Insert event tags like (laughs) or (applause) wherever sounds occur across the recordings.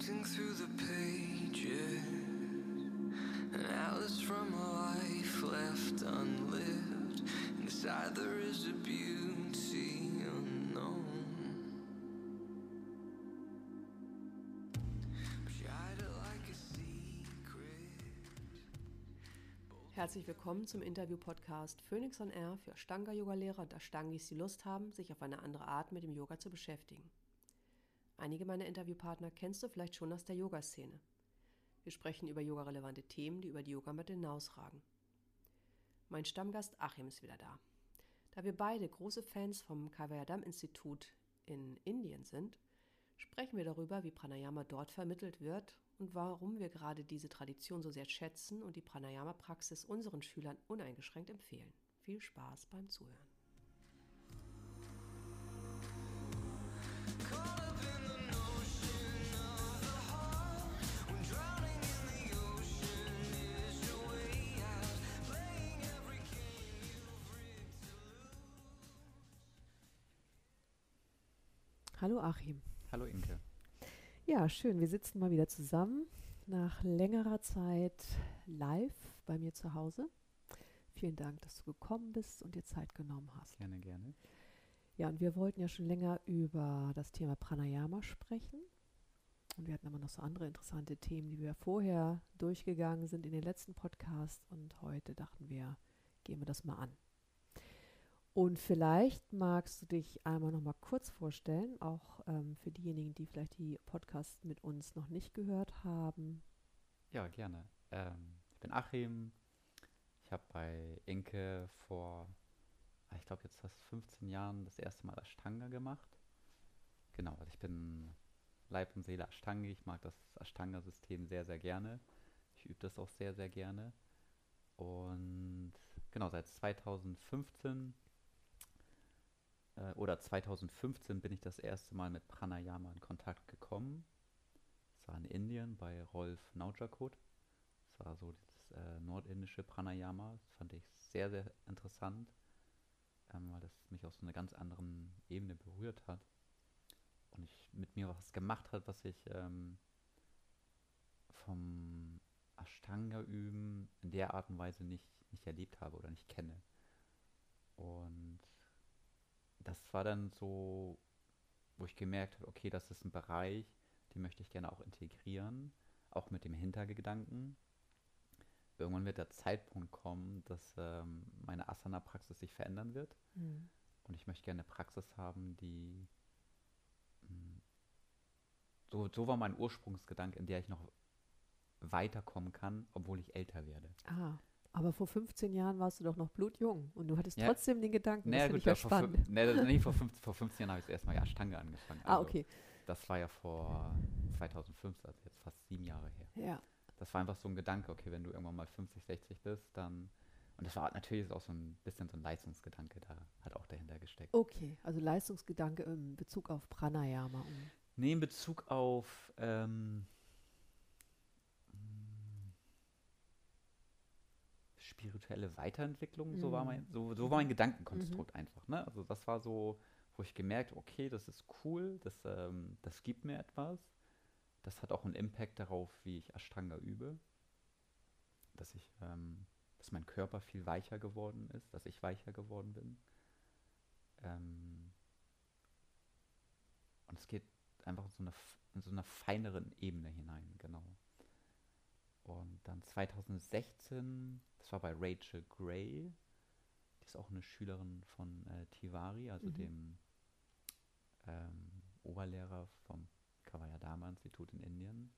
Sifting through the pages, an from a life left unlived. Inside there is a beauty unknown. Herzlich willkommen zum Interview-Podcast Phoenix on Air für Ashtanga-Yoga-Lehrer und Ashtangis, die Lust haben, sich auf eine andere Art mit dem Yoga zu beschäftigen. Einige meiner Interviewpartner kennst du vielleicht schon aus der Yoga-Szene. Wir sprechen über yogarelevante Themen, die über die Yogamatte hinausragen. Mein Stammgast Achim ist wieder da. Da wir beide große Fans vom Kavayadam-Institut in Indien sind, sprechen wir darüber, wie Pranayama dort vermittelt wird und warum wir gerade diese Tradition so sehr schätzen und die Pranayama-Praxis unseren Schülern uneingeschränkt empfehlen. Viel Spaß beim Zuhören. Hallo Achim. Hallo Inke. Ja, schön. Wir sitzen mal wieder zusammen nach längerer Zeit live bei mir zu Hause. Vielen Dank, dass du gekommen bist und dir Zeit genommen hast. Gerne, gerne. Ja, und wir wollten ja schon länger über das Thema Pranayama sprechen. Und wir hatten aber noch so andere interessante Themen, die wir vorher durchgegangen sind in den letzten Podcasts. Und heute dachten wir, gehen wir das mal an. Und vielleicht magst du dich einmal noch mal kurz vorstellen, auch ähm, für diejenigen, die vielleicht die Podcasts mit uns noch nicht gehört haben. Ja, gerne. Ähm, ich bin Achim. Ich habe bei Inke vor, ah, ich glaube jetzt fast 15 Jahren das erste Mal Ashtanga gemacht. Genau, also ich bin Leib und Seele Ashtangi. Ich mag das Ashtanga-System sehr, sehr gerne. Ich übe das auch sehr, sehr gerne. Und genau, seit 2015 äh, oder 2015 bin ich das erste Mal mit Pranayama in Kontakt gekommen. Das war in Indien bei Rolf Naujakot. Das war so das äh, nordindische Pranayama. Das fand ich sehr, sehr interessant, ähm, weil das mich auf so einer ganz anderen Ebene berührt hat. Und ich mit mir was gemacht hat, was ich ähm, vom Ashtanga üben in der Art und Weise nicht, nicht erlebt habe oder nicht kenne. Und das war dann so, wo ich gemerkt habe, okay, das ist ein Bereich, den möchte ich gerne auch integrieren, auch mit dem Hintergedanken. Irgendwann wird der Zeitpunkt kommen, dass ähm, meine Asana-Praxis sich verändern wird. Und ich möchte gerne eine Praxis haben, die mh, so, so war mein Ursprungsgedanke, in der ich noch weiterkommen kann, obwohl ich älter werde. Ah, aber vor 15 Jahren warst du doch noch blutjung und du hattest Ja. trotzdem den Gedanken, Naja, das finde ich ja, ja vor, spannend. nee, nee, vor, (laughs) 15, vor 15 Jahren habe ich das erste Mal ja Ashtanga angefangen. Ah, Also, okay. Das war ja vor 2005, also jetzt fast sieben Jahre her. Ja. Das war einfach so ein Gedanke, okay, wenn du irgendwann mal 50, 60 bist, dann. Und das war natürlich auch so ein bisschen so ein Leistungsgedanke, da hat auch dahinter gesteckt. Okay, also Leistungsgedanke in Bezug auf Pranayama. Nee, in Bezug auf ähm, spirituelle Weiterentwicklung, so war mein, so, so war mein Gedankenkonstrukt einfach. Ne? Also das war so, wo ich gemerkt, okay, das ist cool, das, ähm, das gibt mir etwas. Das hat auch einen Impact darauf, wie ich Ashtanga übe. Dass ich, ähm, dass mein Körper viel weicher geworden ist, dass ich weicher geworden bin. Ähm, und es geht einfach in so, eine, in so einer feineren Ebene hinein, genau. Und dann 2016, das war bei Rachel Gray, die ist auch eine Schülerin von äh, Tiwari, also dem ähm, Oberlehrer vom Kavayadama-Institut in Indien.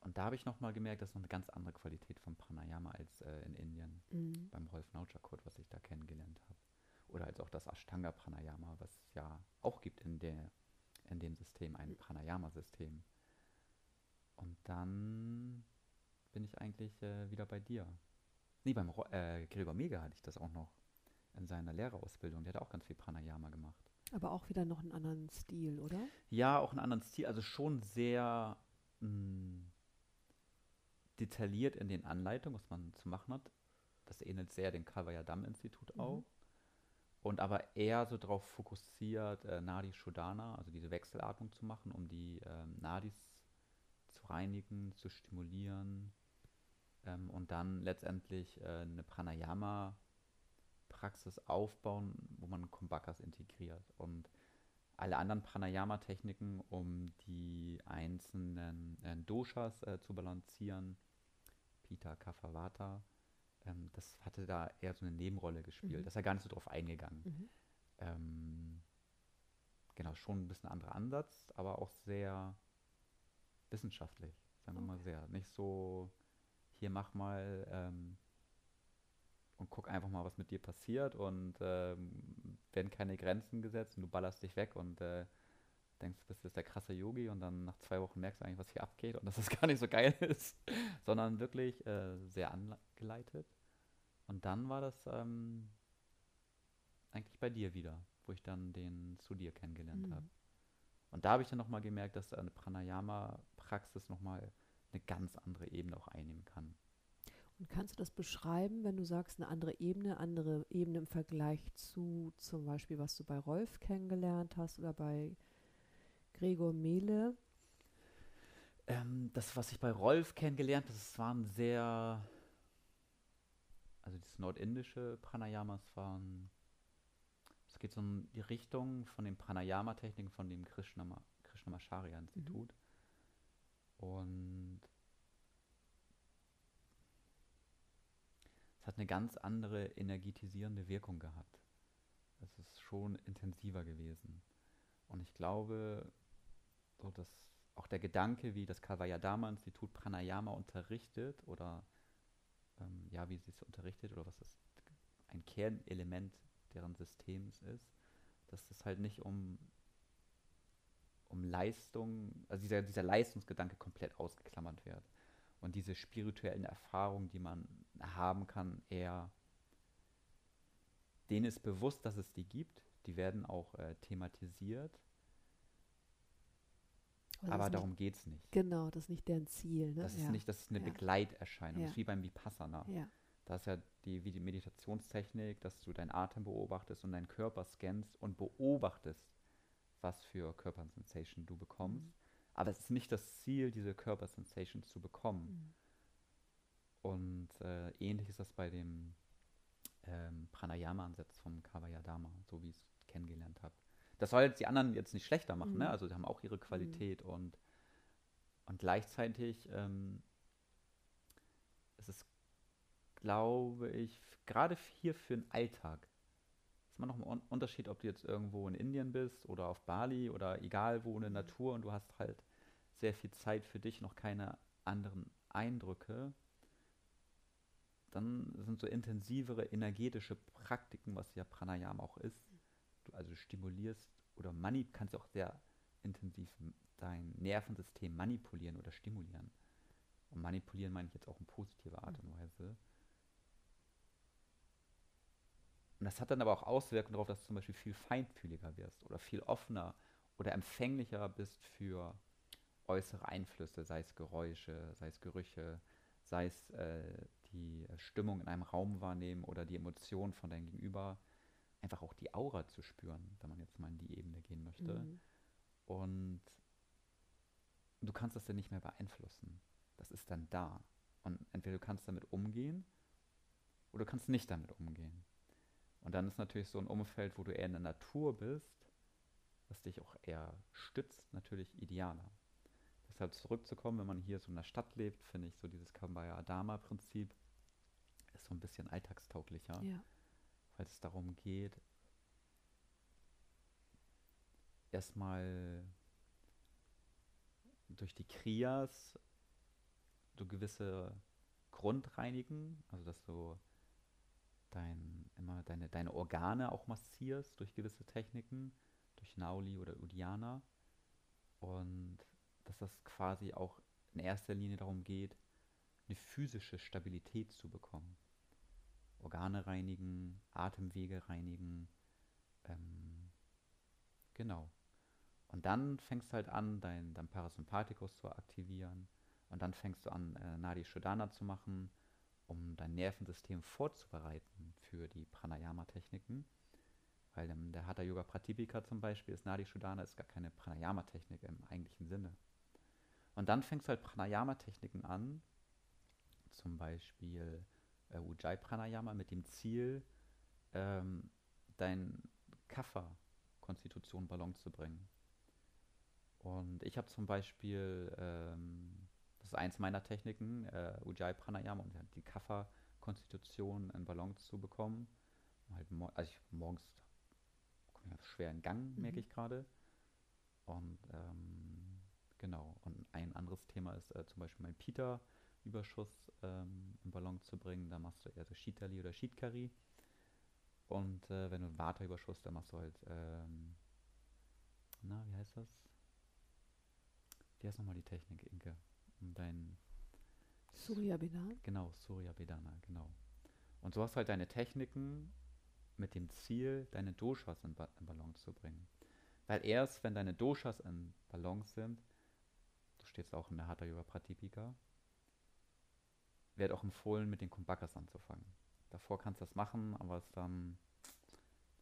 Und da habe ich nochmal gemerkt, das ist noch eine ganz andere Qualität von Pranayama als äh, in Indien Mhm. beim Rolf Naujakot, was ich da kennengelernt habe. Oder als auch das Ashtanga Pranayama, was es ja auch gibt in, der, in dem System, ein Pranayama-System. Und dann bin ich eigentlich äh, wieder bei dir. Nee, beim Ro äh, Gregor Mega hatte ich das auch noch in seiner Lehrerausbildung. Der hat auch ganz viel Pranayama gemacht. Aber auch wieder noch einen anderen Stil, oder? Ja, auch einen anderen Stil, also schon sehr mh, detailliert in den Anleitungen, was man zu machen hat. Das ähnelt sehr dem Kavayadam-Institut auch. und aber eher so darauf fokussiert, äh, Nadi Shodhana, also diese Wechselatmung zu machen, um die ähm, Nadis zu reinigen, zu stimulieren ähm, und dann letztendlich äh, eine Pranayama-Praxis aufbauen, wo man Kumbakas integriert und alle anderen Pranayama-Techniken, um die einzelnen äh, Doshas äh, zu balancieren, Pita, Kapha, Vata, ähm, das hatte da eher so eine Nebenrolle gespielt. Mhm. Da ist er gar nicht so drauf eingegangen. Mhm. Ähm, genau, schon ein bisschen anderer Ansatz, aber auch sehr wissenschaftlich, sagen wir mal sehr. Nicht so, hier mach mal ähm, und guck einfach mal, was mit dir passiert und ähm, werden keine Grenzen gesetzt und du ballerst dich weg und äh, denkst, du bist jetzt der krasse Yogi und dann nach zwei Wochen merkst du eigentlich, was hier abgeht und dass es (laughs) gar nicht so geil ist, sondern wirklich äh, sehr angeleitet. Und dann war das ähm, eigentlich bei dir wieder, wo ich dann den zu dir kennengelernt Mhm. habe. Und da habe ich dann nochmal gemerkt, dass eine Pranayama-Praxis nochmal eine ganz andere Ebene auch einnehmen kann. Und kannst du das beschreiben, wenn du sagst, eine andere Ebene, andere Ebene im Vergleich zu zum Beispiel, was du bei Rolf kennengelernt hast oder bei Gregor Mehle? Ähm, das, was ich bei Rolf kennengelernt habe, das waren sehr, also das nordindische Pranayamas waren, geht so in die Richtung von den Pranayama-Techniken von dem Krishnama, Krishnamacharya-Institut. Und es hat eine ganz andere energetisierende Wirkung gehabt. Es ist schon intensiver gewesen. Und ich glaube, so dass auch der Gedanke, wie das Kavayadama-Institut Pranayama unterrichtet oder ähm, ja, wie sie es unterrichtet oder was das ein Kernelement deren Systems ist, dass es halt nicht um, um Leistung, also dieser, dieser Leistungsgedanke komplett ausgeklammert wird. Und diese spirituellen Erfahrungen, die man haben kann, eher denen ist bewusst, dass es die gibt. Die werden auch äh, thematisiert, Aber aber das darum geht es nicht. Genau, das ist nicht deren Ziel. Ne? Das ist ja. nicht, das ist eine Ja. Begleiterscheinung. Das Ja. ist wie beim Vipassana. Ja. Da ist ja die, wie die Meditationstechnik, dass du deinen Atem beobachtest und deinen Körper scannst und beobachtest, was für Körpersensation du bekommst. Mhm. Aber es ist nicht das Ziel, diese Körpersensations zu bekommen. Mhm. Und äh, ähnlich ist das bei dem ähm, Pranayama-Ansatz vom Kavayadama, so wie ich es kennengelernt habe. Das soll jetzt die anderen jetzt nicht schlechter machen, Mhm. ne? Also die haben auch ihre Qualität und, und gleichzeitig ähm, glaube ich, gerade hier für den Alltag, ist immer noch ein Un- Unterschied, ob du jetzt irgendwo in Indien bist oder auf Bali oder egal wo in der Mhm. Natur und du hast halt sehr viel Zeit für dich, noch keine anderen Eindrücke dann sind so intensivere energetische Praktiken, was ja Pranayama auch ist. Du also stimulierst oder mani kannst auch sehr intensiv dein Nervensystem manipulieren oder stimulieren. Und manipulieren meine ich jetzt auch in positiver Art und Weise. Und das hat dann aber auch Auswirkungen darauf, dass du zum Beispiel viel feinfühliger wirst oder viel offener oder empfänglicher bist für äußere Einflüsse, sei es Geräusche, sei es Gerüche, sei es äh, die Stimmung in einem Raum wahrnehmen oder die Emotionen von deinem Gegenüber, einfach auch die Aura zu spüren, wenn man jetzt mal in die Ebene gehen möchte. Mhm. Und du kannst das dann nicht mehr beeinflussen. Das ist dann da. Und entweder du kannst damit umgehen oder du kannst nicht damit umgehen. Und dann ist natürlich so ein Umfeld, wo du eher in der Natur bist, was dich auch eher stützt, natürlich idealer. Deshalb zurückzukommen, wenn man hier so in der Stadt lebt, finde ich so dieses Kambaya Adama-Prinzip ist so ein bisschen alltagstauglicher Ja. weil es darum geht, erstmal durch die Kriyas du gewisse Grundreinigen, also dass du dein, immer deine, deine Organe auch massierst durch gewisse Techniken, durch Nauli oder Udiana und dass das quasi auch in erster Linie darum geht, eine physische Stabilität zu bekommen. Organe reinigen, Atemwege reinigen. Ähm, genau. Und dann fängst du halt an, dein, dein Parasympathikus zu aktivieren. Und dann fängst du an, äh, Nadi Shodhana zu machen, um dein Nervensystem vorzubereiten für die Pranayama-Techniken. Weil ähm, der Hatha Yoga Pratipika zum Beispiel ist Nadi Shodhana ist gar keine Pranayama-Technik im eigentlichen Sinne. Und dann fängst du halt Pranayama-Techniken an, zum Beispiel äh, Ujjayi Pranayama mit dem Ziel, ähm, dein Kapha-Konstitution in Balance zu bringen. Und ich habe zum Beispiel, ähm, ist eins meiner Techniken, äh, Ujjayi Pranayama, um die Kapha-Konstitution in Balance zu bekommen. Halt also ich morgens komme ich schwer in Gang, merke Mhm. ich gerade. Und ähm, genau, und ein anderes Thema ist äh, zum Beispiel mein Pita-Überschuss ähm, in Balance zu bringen. Da machst du eher so Shitali oder Shitkari. Und äh, wenn du einen Vata-Überschuss, dann machst du halt, ähm, na, wie heißt das? Wie heißt nochmal die Technik, Inke? Dein, Surya Bedan. genau, Surya Vedana, genau. Und so hast du halt deine Techniken mit dem Ziel, deine Doshas in, ba in Balance zu bringen. Weil erst, wenn deine Doshas in Balance sind, du stehst auch in der Hatha Yoga Pratipika, wird auch empfohlen, mit den Kumbakas anzufangen. Davor kannst du das machen, aber es dann,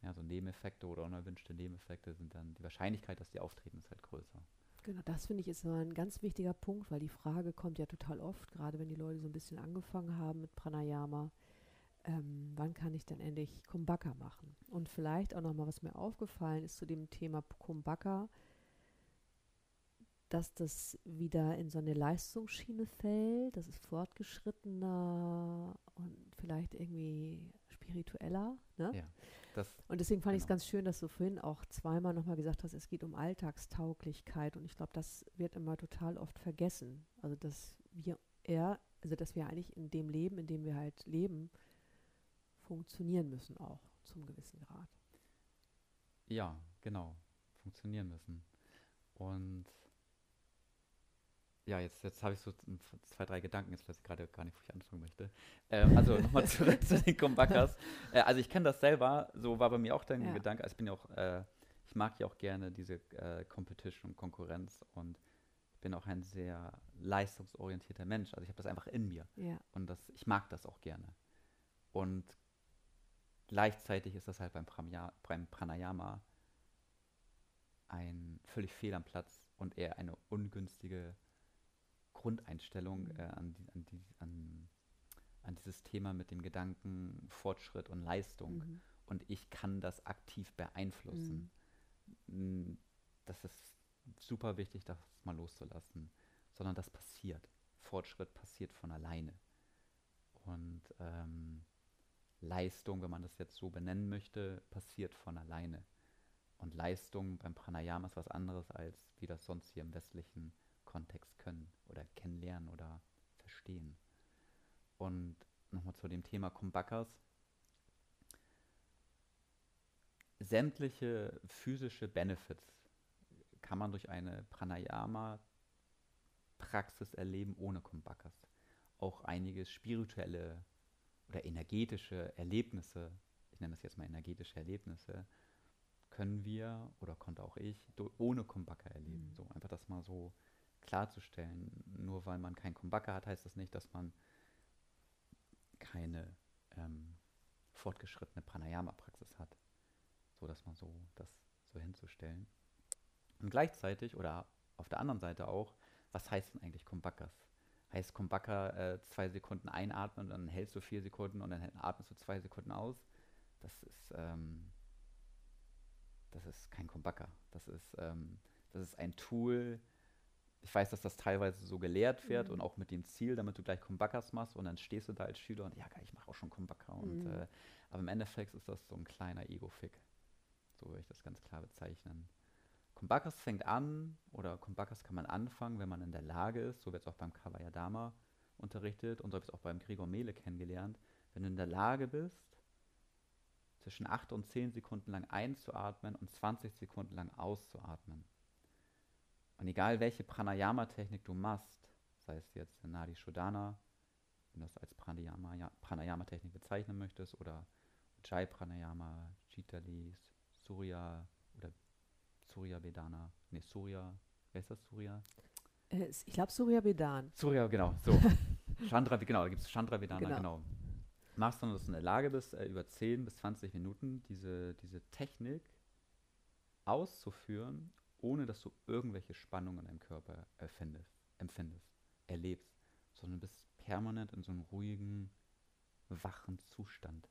ja, so Nebeneffekte oder unerwünschte Nebeneffekte sind dann, die Wahrscheinlichkeit, dass die auftreten, ist halt größer. Genau, das finde ich ist ein ganz wichtiger Punkt, weil die Frage kommt ja total oft, gerade wenn die Leute so ein bisschen angefangen haben mit Pranayama, ähm, wann kann ich denn endlich Kumbhaka machen? Und vielleicht auch nochmal, was mir aufgefallen ist zu dem Thema Kumbhaka, dass das wieder in so eine Leistungsschiene fällt, das ist fortgeschrittener und vielleicht irgendwie spiritueller. Ne? Ja, Und deswegen fand ich es Genau. ganz schön, dass du vorhin auch zweimal nochmal gesagt hast, es geht um Alltagstauglichkeit. Und ich glaube, das wird immer total oft vergessen. Also, dass wir eher, also dass wir eigentlich in dem Leben, in dem wir halt leben, funktionieren müssen auch zum gewissen Grad. Ja, genau. Funktionieren müssen. Und ja, jetzt, jetzt habe ich so zwei, drei Gedanken, jetzt weiß ich gerade gar nicht, wo ich anfangen möchte. Ähm, also (laughs) nochmal zurück zu den Kumbakas. Äh, also ich kenne das selber, so war bei mir auch dein Ja. Gedanke. Also ich bin ja auch, äh, ich mag ja auch gerne diese äh, Competition und Konkurrenz und ich bin auch ein sehr leistungsorientierter Mensch. Also ich habe das einfach in mir. Ja. Und das, ich mag das auch gerne. Und gleichzeitig ist das halt beim, Pramya, beim Pranayama ein völlig fehl am Platz und eher eine ungünstige Grundeinstellung Mhm. äh, an, die, an, die, an, an dieses Thema mit dem Gedanken Fortschritt und Leistung. Mhm. Und ich kann das aktiv beeinflussen. Mm, Das ist super wichtig, das mal loszulassen. Sondern das passiert. Fortschritt passiert von alleine. Und ähm, Leistung, wenn man das jetzt so benennen möchte, passiert von alleine. Und Leistung beim Pranayama ist was anderes, als wir das sonst hier im westlichen Kontext können oder kennenlernen oder verstehen. Und nochmal zu dem Thema Kumbakas. Sämtliche physische Benefits kann man durch eine Pranayama-Praxis erleben ohne Kumbakas. Auch einige spirituelle oder energetische Erlebnisse, ich nenne das jetzt mal energetische Erlebnisse, können wir oder konnte auch ich ohne Kumbhaka erleben. Mhm. So einfach das mal so klarzustellen. Nur weil man kein Kumbhaka hat, heißt das nicht, dass man keine ähm, fortgeschrittene Pranayama-Praxis hat. So dass man so das so hinzustellen. Und gleichzeitig oder auf der anderen Seite auch, was heißt denn eigentlich Kumbhakas? Heißt Kumbhaka äh, zwei Sekunden einatmen und dann hältst du vier Sekunden und dann atmest du zwei Sekunden aus? Das ist, ähm, das ist kein Kumbhaka. Das ist, ähm, das ist ein Tool. Ich weiß, dass das teilweise so gelehrt wird Mhm. und auch mit dem Ziel, damit du gleich Kumbhakas machst und dann stehst du da als Schüler und ja, geil, ich mache auch schon Kumbhaka. Und, Mhm. äh, aber im Endeffekt ist das so ein kleiner Ego-Fick. So würde ich das ganz klar bezeichnen. Kumbhakas fängt an, oder Kumbhakas kann man anfangen, wenn man in der Lage ist, so wird es auch beim Kavayadama unterrichtet und so habe ich es auch beim Gregor Mele kennengelernt, wenn du in der Lage bist, zwischen 8 und 10 Sekunden lang einzuatmen und 20 Sekunden lang auszuatmen. Und egal welche Pranayama-Technik du machst, sei es jetzt Nadi Shodhana, wenn du das als Pranayama- Pranayama-Technik bezeichnen möchtest, oder Jai Pranayama, Chitalis, Surya oder Surya Vedana, nee, Surya, wer ist das, Surya? Äh, ich glaube, Surya Bedan. Surya, genau, so. (laughs) Chandra, genau, da gibt es Chandra Vedana, Genau. genau. machst, sondern dass du in der Lage bist, äh, über 10 bis 20 Minuten diese, diese Technik auszuführen, ohne dass du irgendwelche Spannungen in deinem Körper erfindest, empfindest, erlebst, sondern bist permanent in so einem ruhigen, wachen Zustand.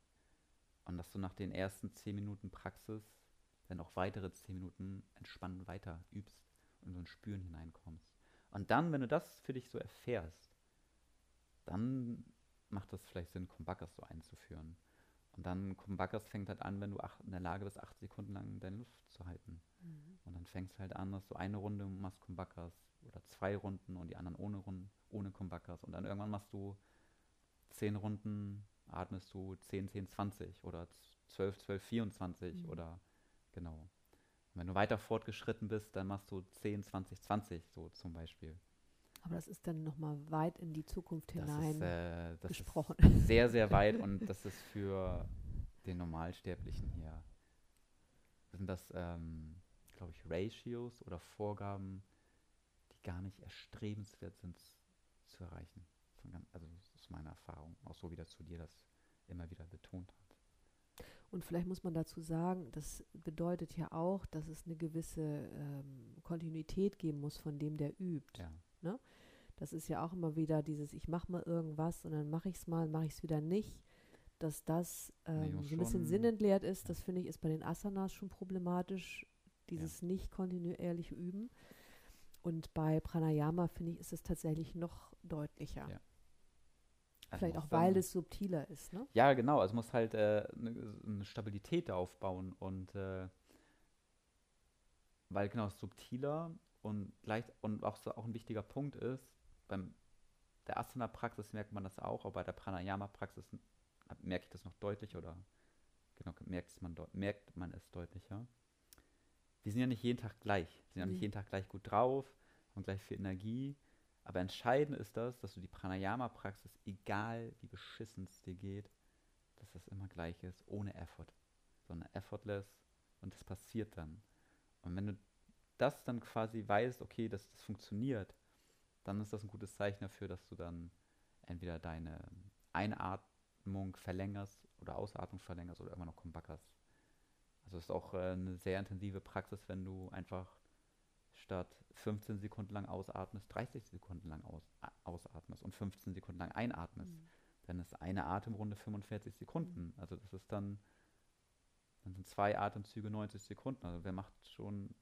Und dass du nach den ersten 10 Minuten Praxis dann auch weitere 10 Minuten entspannen weiter übst und in so ein Spüren hineinkommst. Und dann, wenn du das für dich so erfährst, dann macht es vielleicht Sinn, Kumbakas so einzuführen. Und dann Kumbakas fängt halt an, wenn du ach, in der Lage bist, acht Sekunden lang deine Luft zu halten. Und dann fängst du halt an, dass du eine Runde machst Kumbakas oder zwei Runden und die anderen ohne Runden, ohne Kumbakas. Und dann irgendwann machst du zehn Runden, atmest du 10, 10, 20 oder 12, 12, 24 Mhm. oder genau. Und wenn du weiter fortgeschritten bist, dann machst du 10, 20, 20 so zum Beispiel. Aber das ist dann nochmal weit in die Zukunft Das hinein ist, äh, das gesprochen. ist (laughs) sehr, sehr weit und (laughs) das ist für den Normalsterblichen hier. Sind das, ähm, glaube ich, Ratios oder Vorgaben, die gar nicht erstrebenswert sind zu erreichen. Also das ist meine Erfahrung, auch so wie das zu dir das immer wieder betont hat. Und vielleicht muss man dazu sagen, das bedeutet ja auch, dass es eine gewisse ähm, Kontinuität geben muss von dem, der übt. Ja, Das ist ja auch immer wieder dieses, ich mache mal irgendwas und dann mache ich es mal, mache ich es wieder nicht. Dass das Nee, ähm, muss so ein bisschen sinnentleert ist, das finde ich ist bei den Asanas schon problematisch, dieses nicht kontinuierliche Üben. Und bei Pranayama finde ich, ist es tatsächlich noch deutlicher. Ja. Also Vielleicht auch, weil es subtiler ist, ne? Ja, genau. Also muss halt äh, eine, eine Stabilität da aufbauen und äh, weil genau es subtiler und gleich und auch so auch ein wichtiger Punkt ist, beim der Asana-Praxis merkt man das auch, aber bei der Pranayama-Praxis merke ich das noch deutlich oder genau merkt man, merkt man es deutlicher. Wir sind ja nicht jeden Tag gleich. Wir sind ja nicht Mhm. jeden Tag gleich gut drauf und gleich viel Energie. Aber entscheidend ist das, dass du die Pranayama-Praxis, egal wie beschissen es dir geht, dass das immer gleich ist, ohne Effort. Sondern effortless und das passiert dann. Und wenn du das dann quasi weißt, okay, dass das funktioniert, dann ist das ein gutes Zeichen dafür, dass du dann entweder deine Einatmung verlängerst oder Ausatmung verlängerst oder irgendwann noch Kumbhakas. Also es ist auch äh, eine sehr intensive Praxis, wenn du einfach statt 15 Sekunden lang ausatmest, 30 Sekunden lang aus, ausatmest und 15 Sekunden lang einatmest. Dann ist eine Atemrunde 45 Sekunden. Also das ist dann, dann sind zwei Atemzüge 90 Sekunden. Also wer macht schon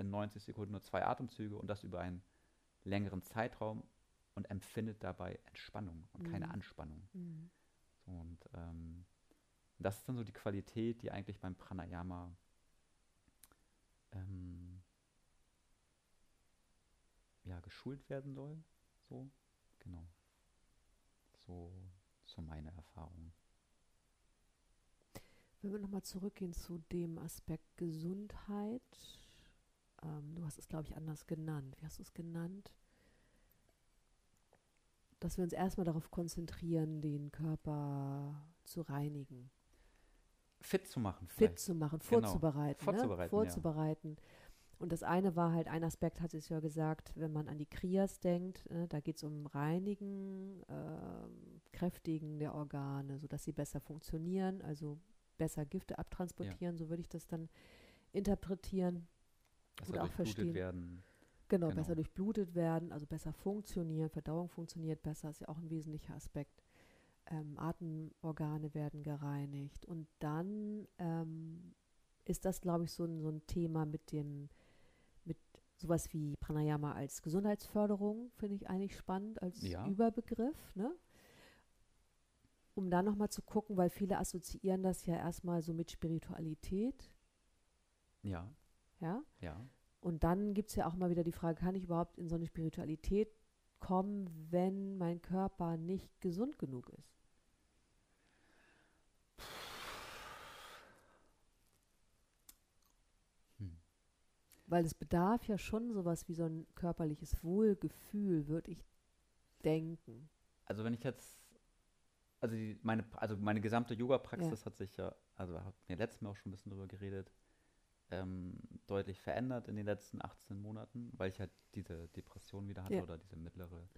in 90 Sekunden nur zwei Atemzüge und das über einen längeren Zeitraum und empfindet dabei Entspannung und keine Mhm. Anspannung. Mhm. So, und ähm, das ist dann so die Qualität, die eigentlich beim Pranayama ähm, ja, geschult werden soll. So, genau. So, so meine Erfahrung. Wenn wir nochmal zurückgehen zu dem Aspekt Gesundheit, ähm, du hast es, glaube ich, anders genannt. Wie hast du es genannt? Dass wir uns erstmal darauf konzentrieren, den Körper zu reinigen, Fit zu machen, fit vielleicht. zu machen, Genau. vorzubereiten. Vorzubereiten, ne? ja. vorzubereiten. Und das eine war halt, ein Aspekt hat es ja gesagt, wenn man an die Kriyas denkt, ne, da geht es um Reinigen, ähm, Kräftigen der Organe, sodass sie besser funktionieren, also besser Gifte abtransportieren, so würde ich das dann interpretieren. Besser Oder auch durchblutet verstehen. werden. Genau, Genau. besser durchblutet werden, also besser funktionieren, Verdauung funktioniert besser, ist ja auch ein wesentlicher Aspekt. Ähm, Atemorgane werden gereinigt. Und dann ähm, ist das, glaube ich, so ein, so ein Thema mit dem, mit sowas wie Pranayama als Gesundheitsförderung, finde ich eigentlich spannend, als Ja. Überbegriff, ne? Um dann nochmal zu gucken, weil viele assoziieren das ja erstmal so mit Spiritualität, Ja, ja. ja. Und dann gibt es ja auch mal wieder die Frage, kann ich überhaupt in so eine Spiritualität kommen, wenn mein Körper nicht gesund genug ist? Hm. Weil es bedarf ja schon sowas wie so ein körperliches Wohlgefühl, würde ich denken. Also wenn ich jetzt, also die, meine, also meine gesamte Yoga-Praxis hat sich ja, also hat mir letztes Mal auch schon ein bisschen drüber geredet, ähm, deutlich verändert in den letzten 18 Monaten, weil ich halt diese Depression wieder hatte Ja. oder diese mittlere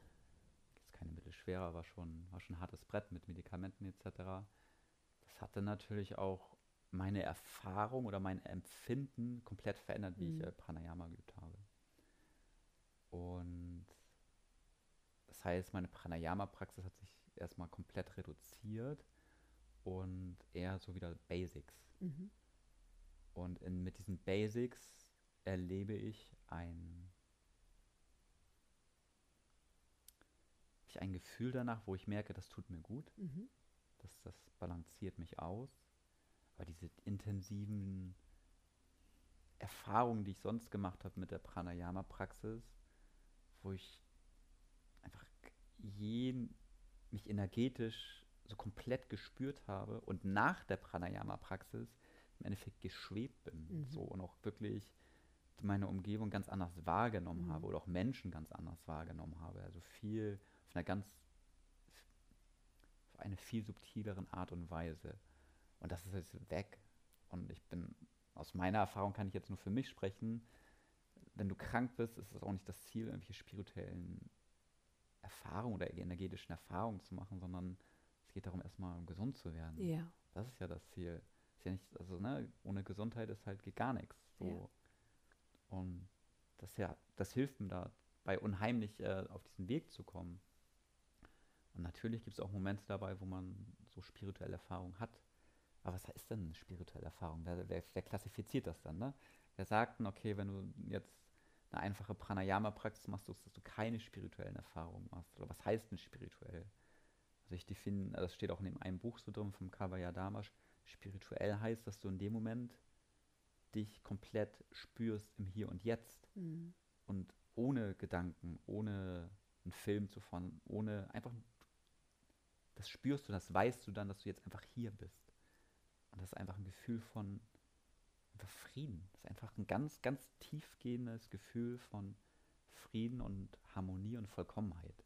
keine mittelschwerer, war schon, war schon ein hartes Brett mit Medikamenten etc. Das hatte natürlich auch meine Erfahrung oder mein Empfinden komplett verändert, wie Mhm. ich äh, Pranayama geübt habe. Und das heißt, meine Pranayama-Praxis hat sich erstmal komplett reduziert und eher so wieder Basics. Mhm. Und in, mit diesen Basics erlebe ich ein, ich ein Gefühl danach, wo ich merke, das tut mir gut, Mhm. das, das balanciert mich aus. Aber diese intensiven Erfahrungen, die ich sonst gemacht habe mit der Pranayama-Praxis, wo ich einfach jeden, mich energetisch so komplett gespürt habe und nach der Pranayama-Praxis im Endeffekt geschwebt bin. Mhm. So und auch wirklich meine Umgebung ganz anders wahrgenommen Mhm. habe oder auch Menschen ganz anders wahrgenommen habe. Also viel auf einer ganz auf eine viel subtileren Art und Weise. Und das ist jetzt weg. Und ich bin, aus meiner Erfahrung kann ich jetzt nur für mich sprechen, wenn du krank bist, ist es auch nicht das Ziel, irgendwelche spirituellen Erfahrungen oder energetischen Erfahrungen zu machen, sondern es geht darum, erstmal gesund zu werden. Ja. Das ist ja das Ziel. Ja nicht, also ne, ohne Gesundheit ist halt geht gar nichts. So. Ja. Und das ja, das hilft mir dabei unheimlich äh, auf diesen Weg zu kommen. Und natürlich gibt es auch Momente dabei, wo man so spirituelle Erfahrungen hat. Aber was ist denn eine spirituelle Erfahrung? Wer, wer, wer klassifiziert das dann? Ne? Wer sagt denn, okay, wenn du jetzt eine einfache Pranayama-Praxis machst, dass du keine spirituellen Erfahrungen machst? Oder was heißt denn spirituell? Also ich definiere, das steht auch in dem einen Buch so drin vom Kavaya Damash, spirituell heißt, dass du in dem Moment dich komplett spürst im Hier und Jetzt Mhm. und ohne Gedanken, ohne einen Film zu fahren, ohne einfach, das spürst du, das weißt du dann, dass du jetzt einfach hier bist. Und das ist einfach ein Gefühl von einfach Frieden. Das ist einfach ein ganz, ganz tiefgehendes Gefühl von Frieden und Harmonie und Vollkommenheit.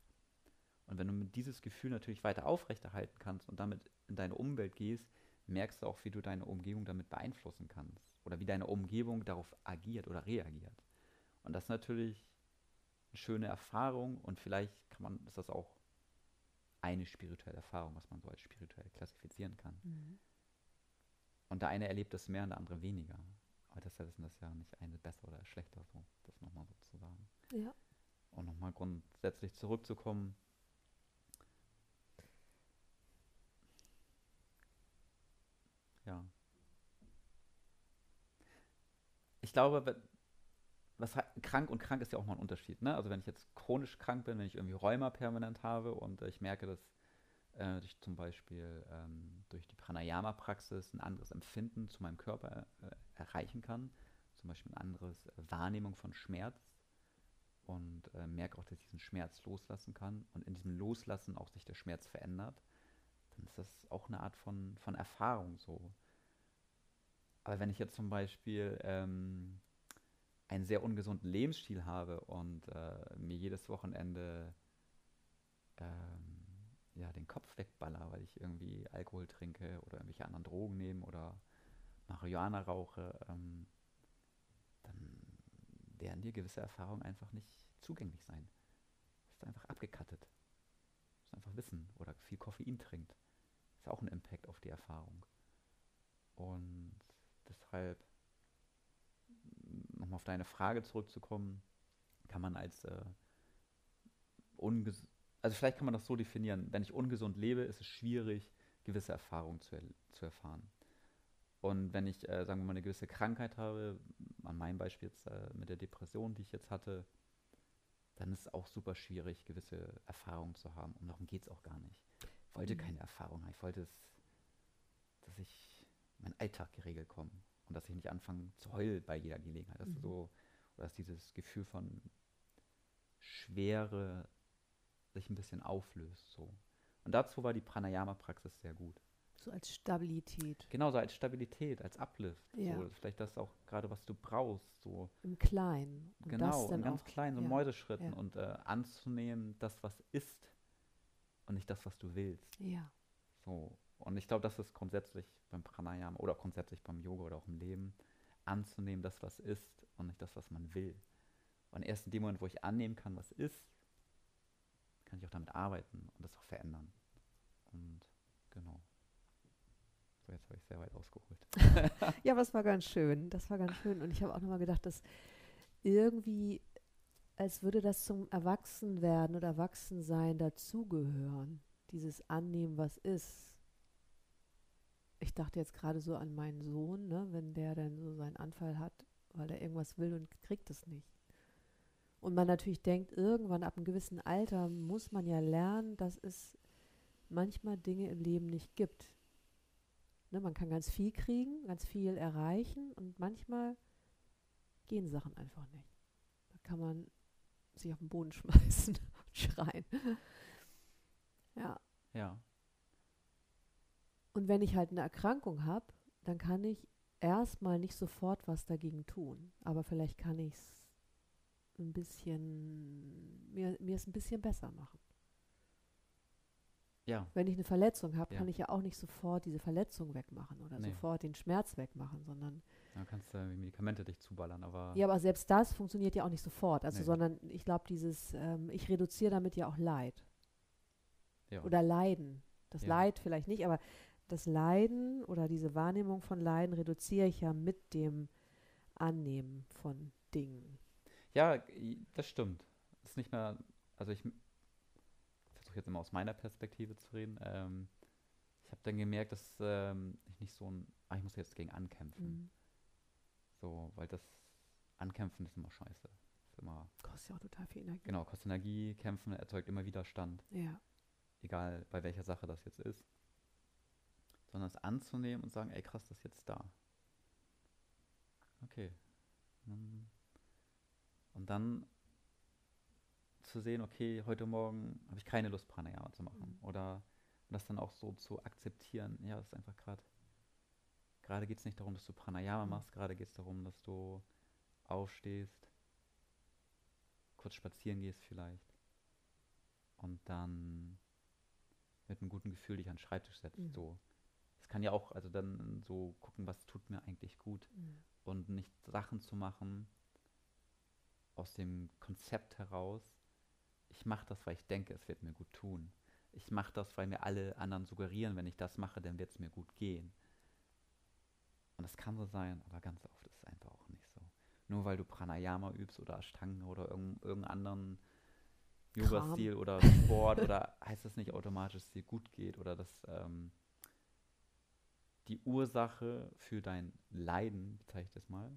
Und wenn du mit dieses Gefühl natürlich weiter aufrechterhalten kannst und damit in deine Umwelt gehst, merkst du auch, wie du deine Umgebung damit beeinflussen kannst. Oder wie deine Umgebung darauf agiert oder reagiert. Und das ist natürlich eine schöne Erfahrung und vielleicht kann man, ist das auch eine spirituelle Erfahrung, was man so als spirituell klassifizieren kann. Mhm. Und der eine erlebt es mehr und der andere weniger. Aber deshalb ist das ja nicht eine besser oder schlechter, so, das nochmal so zu sagen. Ja. Und nochmal grundsätzlich zurückzukommen. Ja. Ich glaube, was krank und krank ist ja auch mal ein Unterschied. Ne? Also wenn ich jetzt chronisch krank bin, wenn ich irgendwie Rheuma permanent habe und äh, ich merke, dass äh, ich zum Beispiel ähm, durch die Pranayama-Praxis ein anderes Empfinden zu meinem Körper äh, erreichen kann, zum Beispiel ein anderes äh, Wahrnehmung von Schmerz und äh, merke auch, dass ich diesen Schmerz loslassen kann und in diesem Loslassen auch sich der Schmerz verändert, dann ist das auch eine Art von, von Erfahrung so. Aber wenn ich jetzt zum Beispiel ähm, einen sehr ungesunden Lebensstil habe und äh, mir jedes Wochenende ähm, ja, den Kopf wegballer, weil ich irgendwie Alkohol trinke oder irgendwelche anderen Drogen nehme oder Marihuana rauche, ähm, dann werden dir gewisse Erfahrungen einfach nicht zugänglich sein. Du bist einfach abgekattet. Du musst einfach wissen oder viel Koffein trinkt. Ist auch ein Impact auf die Erfahrung. Und deshalb, nochmal auf deine Frage zurückzukommen, kann man als äh, unges also vielleicht kann man das so definieren, wenn ich ungesund lebe, ist es schwierig, gewisse Erfahrungen zu, er zu erfahren. Und wenn ich, äh, sagen wir mal, eine gewisse Krankheit habe, an meinem Beispiel jetzt äh, mit der Depression, die ich jetzt hatte, dann ist es auch super schwierig, gewisse Erfahrungen zu haben. Und darum geht es auch gar nicht. Ich wollte Mhm. keine Erfahrung haben. Ich wollte, es, dass ich meinen Alltag geregelt komme und dass ich nicht anfange zu heulen bei jeder Gelegenheit. Dass Mhm. so, oder dass dieses Gefühl von Schwere sich ein bisschen auflöst. So. Und dazu war die Pranayama-Praxis sehr gut. So als Stabilität Genauso als Stabilität, als Uplift. Ja. So, vielleicht das auch gerade, was du brauchst. So. im Kleinen. Und genau, das in ganz auch, kleinen so ja, Mäuseschritten ja. und äh, anzunehmen, das, was ist und nicht das, was du willst. Ja. So. Und ich glaube, das ist grundsätzlich beim Pranayama oder grundsätzlich beim Yoga oder auch im Leben, anzunehmen, das, was ist und nicht das, was man will. Und erst in dem Moment, wo ich annehmen kann, was ist, kann ich auch damit arbeiten und das auch verändern. Und genau. So, jetzt habe ich sehr weit ausgeholt. (laughs) Ja, aber es war ganz schön. Das war ganz schön. Und ich habe auch nochmal gedacht, dass irgendwie, als würde das zum Erwachsenwerden oder Erwachsensein dazugehören. Dieses Annehmen, was ist. Ich dachte jetzt gerade so an meinen Sohn, ne, wenn der dann so seinen Anfall hat, weil er irgendwas will und kriegt es nicht. Und man natürlich denkt, irgendwann ab einem gewissen Alter muss man ja lernen, dass es manchmal Dinge im Leben nicht gibt. Ne, man kann ganz viel kriegen, ganz viel erreichen und manchmal gehen Sachen einfach nicht. Da kann man sich auf den Boden (laughs) schmeißen und schreien. Ja, Ja, und wenn ich halt eine Erkrankung habe, dann kann ich erstmal nicht sofort was dagegen tun. Aber vielleicht kann ich es ein bisschen, mir, mir es ein bisschen besser machen. ja, Wenn ich eine Verletzung habe, Ja. kann ich ja auch nicht sofort diese Verletzung wegmachen oder Nee. sofort den Schmerz wegmachen, sondern dann kannst du Medikamente dich zuballern, aber Ja, aber selbst das funktioniert ja auch nicht sofort. Also, Nee. sondern ich glaube, dieses, ähm, ich reduziere damit ja auch Leid. ja, Oder Leiden. Das Ja. Leid vielleicht nicht, aber das Leiden oder diese Wahrnehmung von Leiden reduziere ich ja mit dem Annehmen von Dingen. Ja, das stimmt. Ist nicht mehr, also ich versuche jetzt immer aus meiner Perspektive zu reden. Ähm, ich habe dann gemerkt, dass ähm, ich nicht so ein, ah, ich muss jetzt gegen ankämpfen. Mhm. So, weil das Ankämpfen ist immer scheiße. Ist immer, Kostet ja auch total viel Energie. genau, kostet Energie, kämpfen erzeugt immer Widerstand, Ja. egal bei welcher Sache das jetzt ist. Sondern es anzunehmen und sagen, ey krass, das ist jetzt da. Okay. Und dann zu sehen, okay, heute Morgen habe ich keine Lust, Pranayama zu machen. Mhm. Oder das dann auch so zu akzeptieren. Ja, das ist einfach gerade. Gerade geht es nicht darum, dass du Pranayama Mhm. machst, gerade geht es darum, dass du aufstehst, kurz spazieren gehst vielleicht und dann mit einem guten Gefühl dich an den Schreibtisch setzt. Mhm. So. Es kann ja auch, also dann so gucken, was tut mir eigentlich gut Mhm. und nicht Sachen zu machen aus dem Konzept heraus, ich mache das, weil ich denke, es wird mir gut tun. Ich mache das, weil mir alle anderen suggerieren, wenn ich das mache, dann wird es mir gut gehen. Und das kann so sein, aber ganz oft ist es einfach auch nicht so. Nur weil du Pranayama übst oder Ashtanga oder irgend- irgendeinen anderen Yoga-Stil oder Sport oder (laughs) heißt das nicht automatisch, dass es dir gut geht oder dass ähm, die Ursache für dein Leiden, bezeichne ich das mal,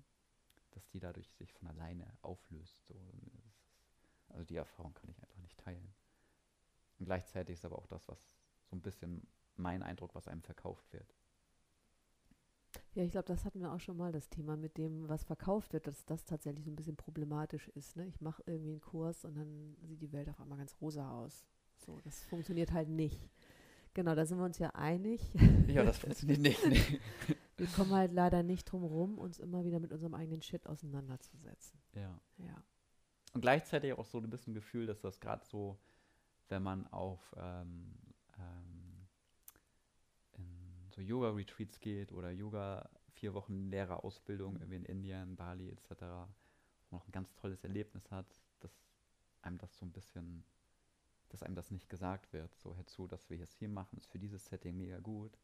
dass die dadurch sich von alleine auflöst. So. Also die Erfahrung kann ich einfach nicht teilen. Und gleichzeitig ist aber auch das, was so ein bisschen mein Eindruck, was einem verkauft wird. Ja, ich glaube, das hatten wir auch schon mal, das Thema mit dem, was verkauft wird, dass das tatsächlich so ein bisschen problematisch ist. Ne? Ich mache irgendwie einen Kurs und dann sieht die Welt auf einmal ganz rosa aus. So, das funktioniert halt nicht. Genau, da sind wir uns ja einig. Ja, das funktioniert nicht. Nee. (laughs) Wir kommen halt leider nicht drum rum, uns immer wieder mit unserem eigenen Shit auseinanderzusetzen. Ja. Ja. Und gleichzeitig auch so ein bisschen Gefühl, dass das gerade so, wenn man auf ähm, ähm, so Yoga-Retreats geht oder Yoga, vier Wochen Lehrerausbildung irgendwie in Indien, Bali etc., wo man noch ein ganz tolles Erlebnis hat, dass einem das so ein bisschen, dass einem das nicht gesagt wird. So, hör zu, dass wir jetzt hier machen, ist für dieses Setting mega gut,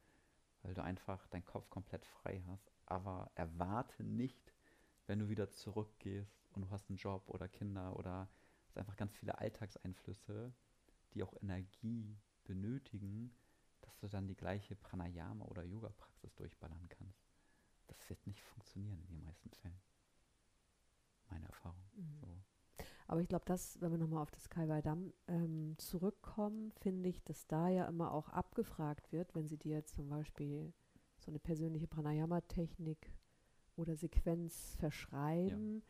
weil du einfach deinen Kopf komplett frei hast. Aber erwarte nicht, wenn du wieder zurückgehst und du hast einen Job oder Kinder oder es einfach ganz viele Alltagseinflüsse, die auch Energie benötigen, dass du dann die gleiche Pranayama oder Yoga-Praxis durchballern kannst. Das wird nicht funktionieren in den meisten Fällen. Meine Erfahrung. Mhm. So. Aber ich glaube, dass, wenn wir nochmal auf das Kaiwai-Damm ähm, zurückkommen, finde ich, dass da ja immer auch abgefragt wird, wenn sie dir jetzt zum Beispiel so eine persönliche Pranayama-Technik oder Sequenz verschreiben,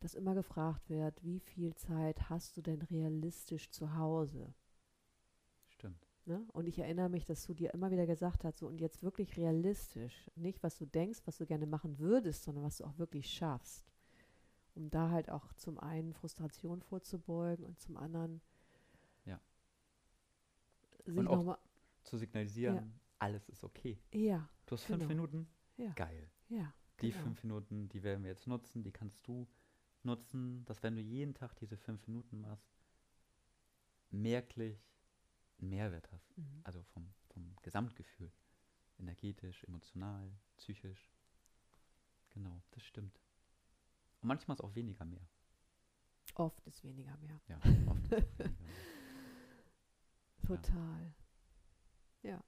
dass immer gefragt wird, wie viel Zeit hast du denn realistisch zu Hause? Ne? Und ich erinnere mich, dass du dir immer wieder gesagt hast, so und jetzt wirklich realistisch, nicht was du denkst, was du gerne machen würdest, sondern was du auch wirklich schaffst. Um da halt auch zum einen Frustration vorzubeugen und zum anderen Ja. sich nochmal, Zu signalisieren, alles ist okay. ja, Du hast fünf Genau. Minuten? Ja. Geil. ja, Die genau. fünf Minuten, die werden wir jetzt nutzen, die kannst du nutzen, dass wenn du jeden Tag diese fünf Minuten machst, merklich einen Mehrwert hast. Mhm. Also vom, vom Gesamtgefühl. Energetisch, emotional, psychisch. Genau, das stimmt. Und manchmal ist auch weniger mehr. Oft ist weniger mehr. Ja, oft ist weniger mehr. (laughs) Total. Ja.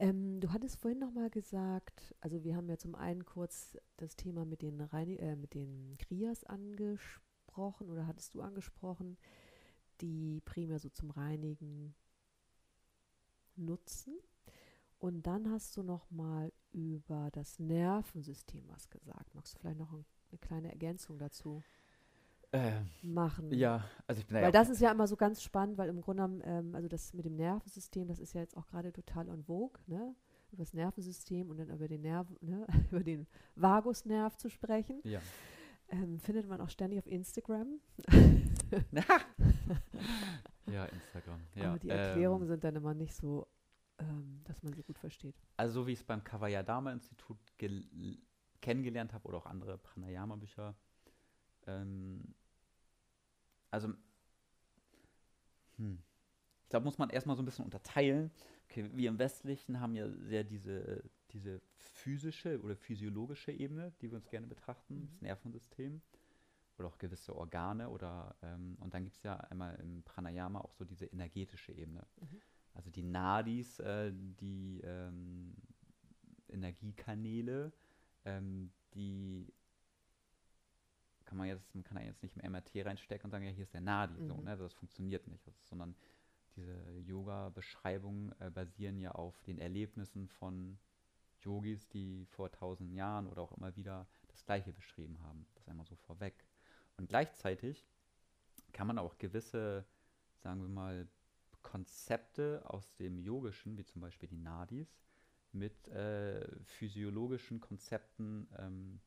Ähm, du hattest vorhin noch mal gesagt, also wir haben ja zum einen kurz das Thema mit den, Reinig äh, mit den Krias angesprochen oder hattest du angesprochen, die primär so zum Reinigen nutzen. Und dann hast du noch mal über das Nervensystem was gesagt. Magst du vielleicht noch ein, eine kleine Ergänzung dazu Äh, machen? ja, also ich bin Weil ja auch- das ist ja immer so ganz spannend, weil im Grunde genommen, ähm, also das mit dem Nervensystem, das ist ja jetzt auch gerade total en vogue, ne? Über das Nervensystem und dann über den Nerv, (laughs) ne? über den Vagusnerv zu sprechen. Ja. Ähm, findet man auch ständig auf Instagram. (laughs) (laughs) ja, Instagram. Ja, Aber die Erklärungen ähm, sind dann immer nicht so, ähm, dass man sie gut versteht. Also so wie ich es beim Kavayadama-Institut gel- kennengelernt habe oder auch andere Pranayama-Bücher. Ähm, also, hm, ich glaube, muss man erstmal so ein bisschen unterteilen. Okay, wir im Westlichen haben ja sehr diese, diese physische oder physiologische Ebene, die wir uns gerne betrachten, das Nervensystem oder auch gewisse Organe oder ähm, und dann gibt es ja einmal im Pranayama auch so diese energetische Ebene. Mhm. Also die Nadis, äh, die ähm, Energiekanäle, ähm, die kann man jetzt, man kann jetzt nicht im MRT reinstecken und sagen, ja, hier ist der Nadi, so, Mhm. ne? Das funktioniert nicht. Also, sondern diese Yoga-Beschreibungen äh, basieren ja auf den Erlebnissen von Yogis, die vor tausend Jahren oder auch immer wieder das Gleiche beschrieben haben. Das einmal so vorweg. Und gleichzeitig kann man auch gewisse, sagen wir mal, Konzepte aus dem Yogischen, wie zum Beispiel die Nadis, mit äh, physiologischen Konzepten ähm,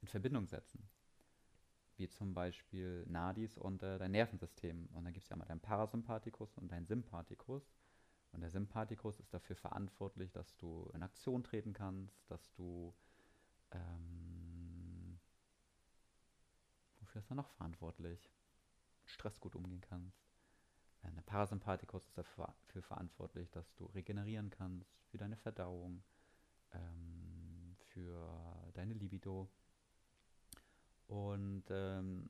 in Verbindung setzen. Wie zum Beispiel Nadis und äh, dein Nervensystem. Und dann gibt es ja einmal dein Parasympathikus und dein Sympathikus. Und der Sympathikus ist dafür verantwortlich, dass du in Aktion treten kannst, dass du ähm, ist er noch verantwortlich? Mit Stress gut umgehen kannst. Äh, Der Parasympathikus ist dafür verantwortlich, dass du regenerieren kannst, für deine Verdauung, ähm, für deine Libido. Und ähm,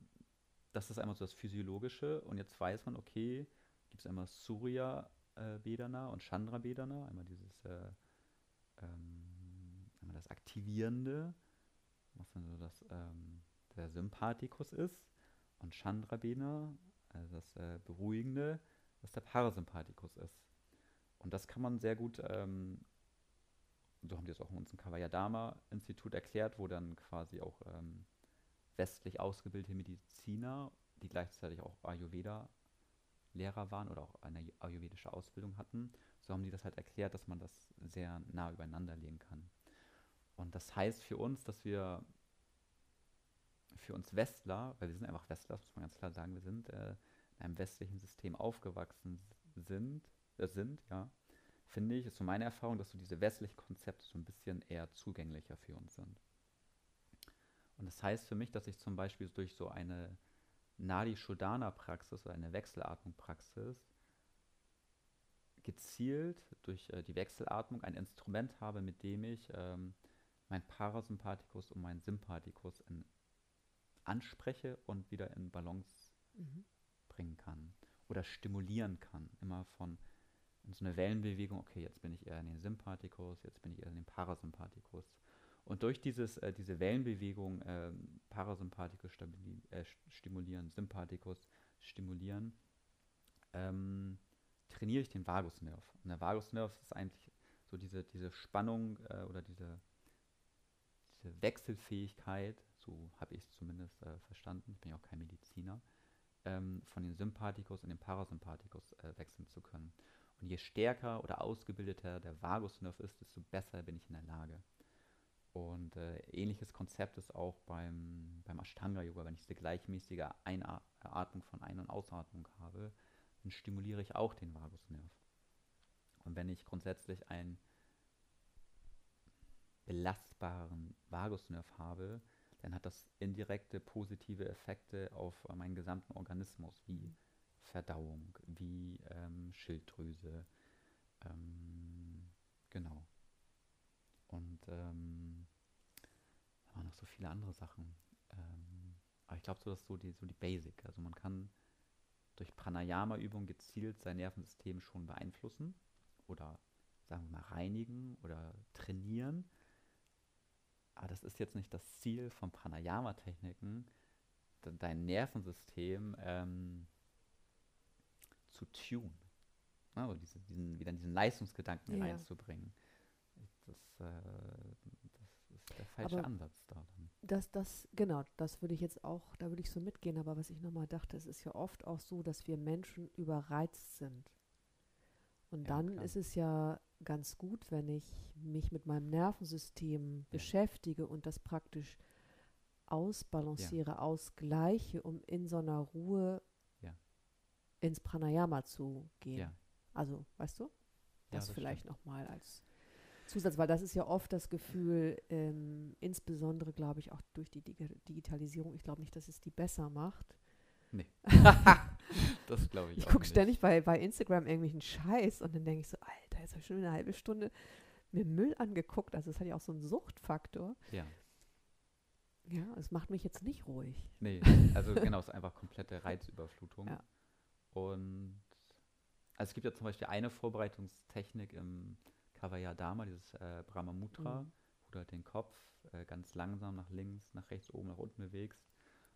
das ist einmal so das Physiologische. Und jetzt weiß man, okay, gibt es einmal Surya äh, Bedana und Chandra Bedana, einmal dieses äh, ähm, einmal das Aktivierende, was dann so das ähm, der Sympathikus ist, und Chandra Bedana, also das äh, Beruhigende, was der Parasympathikus ist. Und das kann man sehr gut, ähm, so haben die es auch in unserem Kavayadama-Institut erklärt, wo dann quasi auch ähm, westlich ausgebildete Mediziner, die gleichzeitig auch Ayurveda-Lehrer waren oder auch eine ayurvedische Ausbildung hatten, so haben die das halt erklärt, dass man das sehr nah übereinander legen kann. Und das heißt für uns, dass wir, für uns Westler, weil wir sind einfach Westler, muss man ganz klar sagen, wir sind äh, in einem westlichen System aufgewachsen sind, äh, sind, ja, finde ich, ist so meine Erfahrung, dass so diese westlichen Konzepte so ein bisschen eher zugänglicher für uns sind. Und das heißt für mich, dass ich zum Beispiel durch so eine Nadi-Shodhana-Praxis oder eine Wechselatmung-Praxis gezielt durch äh, die Wechselatmung ein Instrument habe, mit dem ich ähm, mein Parasympathikus und mein Sympathikus in, anspreche und wieder in Balance Mhm. bringen kann oder stimulieren kann. Immer von so eine Wellenbewegung, okay, jetzt bin ich eher in den Sympathikus, jetzt bin ich eher in den Parasympathikus. Und durch dieses, äh, diese Wellenbewegung, ähm, Parasympathikus stabili- äh, st- stimulieren, Sympathikus stimulieren, ähm, trainiere ich den Vagusnerv. Und der Vagusnerv ist eigentlich so diese, diese Spannung äh, oder diese, diese Wechselfähigkeit, so habe ich es zumindest äh, verstanden, ich bin ja auch kein Mediziner, ähm, von den Sympathikus in den Parasympathikus äh, wechseln zu können. Und je stärker oder ausgebildeter der Vagusnerv ist, desto besser bin ich in der Lage. Und äh, ähnliches Konzept ist auch beim, beim Ashtanga-Yoga. Wenn ich diese gleichmäßige Einatmung von Ein- und Ausatmung habe, dann stimuliere ich auch den Vagusnerv. Und wenn ich grundsätzlich einen belastbaren Vagusnerv habe, dann hat das indirekte positive Effekte auf äh, meinen gesamten Organismus, wie Verdauung, wie ähm, Schilddrüse, ähm, genau. Und ähm, da waren noch so viele andere Sachen. Ähm, aber ich glaube, so ist so die, so die Basic. Also man kann durch Pranayama-Übung gezielt sein Nervensystem schon beeinflussen oder sagen wir mal reinigen oder trainieren. Aber das ist jetzt nicht das Ziel von Pranayama-Techniken, de- dein Nervensystem ähm, zu tun. Also diese, diesen, wieder diesen Leistungsgedanken Ja. reinzubringen. Das, äh, das ist der falsche Aber- Ansatz da dann. Das, das, genau, das würde ich jetzt auch, da würde ich so mitgehen, aber was ich nochmal dachte, es ist ja oft auch so, dass wir Menschen überreizt sind. Und Ja, dann klar. ist es ja ganz gut, wenn ich mich mit meinem Nervensystem beschäftige und das praktisch ausbalanciere, ausgleiche, um in so einer Ruhe Ja. ins Pranayama zu gehen. Ja. Also, weißt du? Ja, Das, das vielleicht nochmal als Zusatz, weil das ist ja oft das Gefühl, ähm, insbesondere glaube ich auch durch die Digi Digitalisierung, ich glaube nicht, dass es die besser macht. Nee. (laughs) (laughs) das glaube ich Ich gucke ständig bei, bei Instagram irgendwelchen Scheiß und dann denke ich so, Alter, jetzt habe ich schon eine halbe Stunde mir Müll angeguckt. Also es hat ja auch so einen Suchtfaktor. Ja. Ja, es macht mich jetzt nicht ruhig. Nee, also (laughs) genau, es ist einfach komplette Reizüberflutung. Ja. Und also es gibt ja zum Beispiel eine Vorbereitungstechnik im Kavayadama, dieses äh, Brahma Mudra, Mhm. wo du halt den Kopf äh, ganz langsam nach links, nach rechts, oben, nach unten bewegst.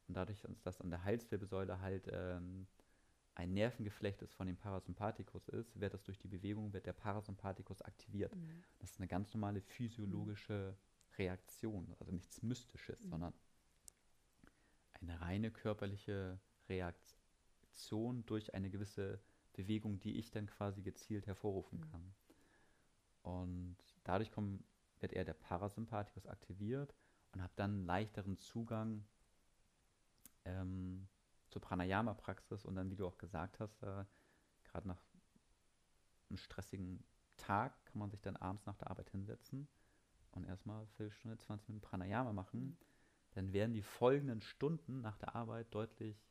Und dadurch, dass das an der Halswirbelsäule halt ähm, ein Nervengeflecht ist von dem Parasympathikus ist, wird das durch die Bewegung, wird der Parasympathikus aktiviert. Mhm. Das ist eine ganz normale physiologische Reaktion, also nichts Mystisches, Mhm. sondern eine reine körperliche Reaktion durch eine gewisse Bewegung, die ich dann quasi gezielt hervorrufen Mhm. kann. Und dadurch kommen, wird eher der Parasympathikus aktiviert und habe dann einen leichteren Zugang ähm, zur Pranayama-Praxis und dann, wie du auch gesagt hast, äh, gerade nach einem stressigen Tag kann man sich dann abends nach der Arbeit hinsetzen und erstmal Viertelstunde, 20 Minuten Pranayama machen. Mhm. Dann werden die folgenden Stunden nach der Arbeit deutlich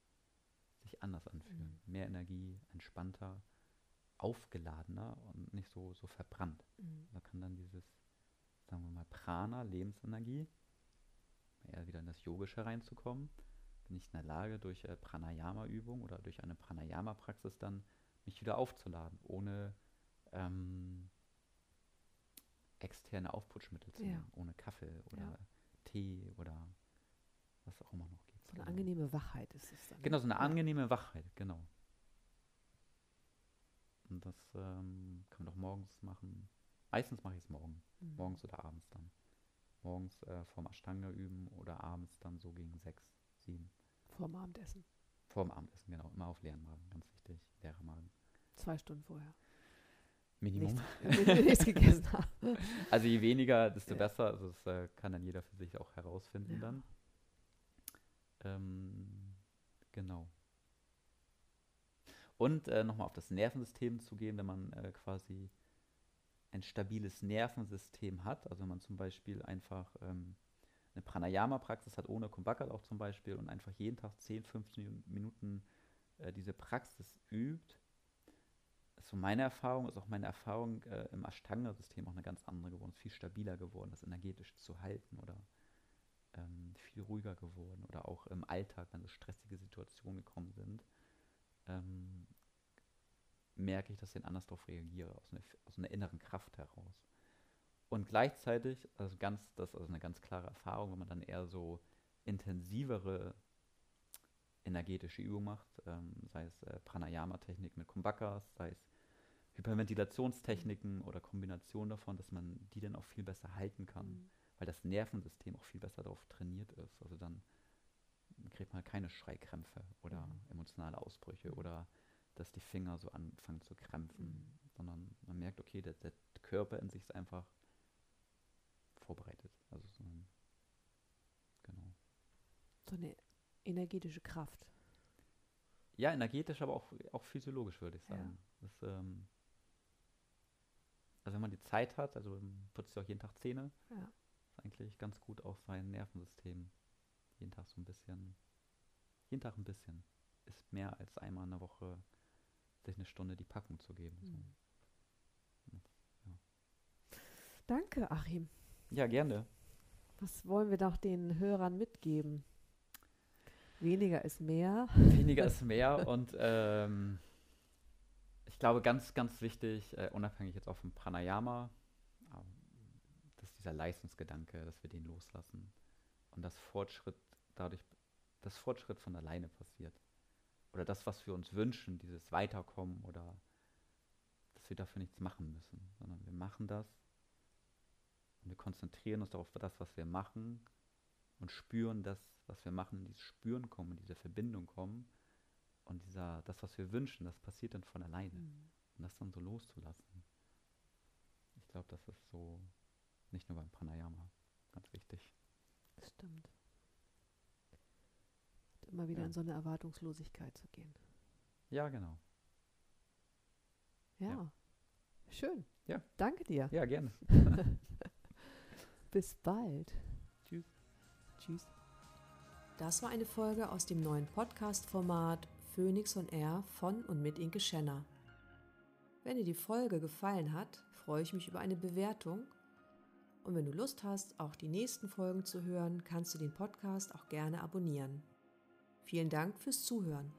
sich anders anfühlen. Mehr Energie, entspannter, aufgeladener und nicht so, so verbrannt. Mhm. Da kann dann dieses, sagen wir mal, Prana, Lebensenergie, eher wieder in das Yogische reinzukommen, bin ich in der Lage, durch äh, Pranayama-Übung oder durch eine Pranayama-Praxis dann mich wieder aufzuladen, ohne ähm, externe Aufputschmittel zu Ja. nehmen, ohne Kaffee oder Ja. Tee oder was auch immer noch gibt. So eine Genau. angenehme Wachheit ist es dann. Genau, so eine Ja. angenehme Wachheit, genau. Und das ähm, kann man doch morgens machen. Meistens mache ich es morgen, Mhm. morgens oder abends dann. Morgens äh, vorm Ashtanga üben oder abends dann so gegen sechs, sieben. Vorm Abendessen. Vorm Abendessen, genau. Immer auf leeren Magen, ganz wichtig. Leerer Magen. Zwei Stunden vorher. Minimum. Nichts, (laughs) nichts gegessen haben. (laughs) Also je weniger, desto Ja. besser. Also das äh, kann dann jeder für sich auch herausfinden Ja. dann. Ähm, genau. Und äh, nochmal auf das Nervensystem zu gehen, wenn man äh, quasi ein stabiles Nervensystem hat, also wenn man zum Beispiel einfach ähm, eine Pranayama-Praxis hat, ohne Kumbhakat auch zum Beispiel, und einfach jeden Tag 10, 15 Minuten äh, diese Praxis übt, ist so meine Erfahrung, ist auch meine Erfahrung äh, im Ashtanga-System auch eine ganz andere geworden, ist viel stabiler geworden, das energetisch zu halten oder ähm, viel ruhiger geworden oder auch im Alltag, wenn so stressige Situationen gekommen sind, ähm, merke ich, dass ich dann anders darauf reagiere, aus einer, aus einer inneren Kraft heraus. Und gleichzeitig, also ganz, das ist also eine ganz klare Erfahrung, wenn man dann eher so intensivere energetische Übungen macht, ähm, sei es äh, Pranayama-Technik mit Kumbhakas, sei es Hyperventilationstechniken oder Kombinationen davon, dass man die dann auch viel besser halten kann, Mhm. weil das Nervensystem auch viel besser darauf trainiert ist. Also dann kriegt man keine Schreikrämpfe oder Mhm. emotionale Ausbrüche Mhm. oder dass die Finger so anfangen zu krämpfen, Mhm. sondern man merkt, okay, der, der Körper in sich ist einfach vorbereitet. Also so ein, genau. So eine energetische Kraft. Ja, energetisch, aber auch, auch physiologisch, würde ich Ja. sagen. Das, ähm, also wenn man die Zeit hat, also putzt sich auch jeden Tag Zähne, Ja. ist eigentlich ganz gut auch sein Nervensystem jeden Tag so ein bisschen, jeden Tag ein bisschen, ist mehr als einmal in der Woche sich eine Stunde die Packung zu geben. So. Danke, Achim. Ja, gerne. Was wollen wir doch den Hörern mitgeben? Weniger ist mehr. Weniger ist mehr und ähm, ich glaube, ganz, ganz wichtig, äh, unabhängig jetzt auch vom Pranayama, ähm, dass dieser Leistungsgedanke, dass wir den loslassen und dass Fortschritt dadurch, dass Fortschritt von alleine passiert. Oder das, was wir uns wünschen, dieses Weiterkommen oder dass wir dafür nichts machen müssen, sondern wir machen das und wir konzentrieren uns darauf, das, was wir machen und spüren das, was wir machen, in dieses Spüren kommen, in diese Verbindung kommen. Und dieser, das, was wir wünschen, das passiert dann von alleine. Und das dann so loszulassen. Ich glaube, das ist so nicht nur beim Pranayama ganz wichtig. Das stimmt. Und immer wieder Ja. in so eine Erwartungslosigkeit zu gehen. Ja, genau. Ja. Ja. Schön. Ja. Danke dir. Ja, gerne. (laughs) Bis bald. Tschüss. Tschüss. Das war eine Folge aus dem neuen Podcast-Format Phoenix on Air von und mit Inke Schenner. Wenn dir die Folge gefallen hat, freue ich mich über eine Bewertung. Und wenn du Lust hast, auch die nächsten Folgen zu hören, kannst du den Podcast auch gerne abonnieren. Vielen Dank fürs Zuhören.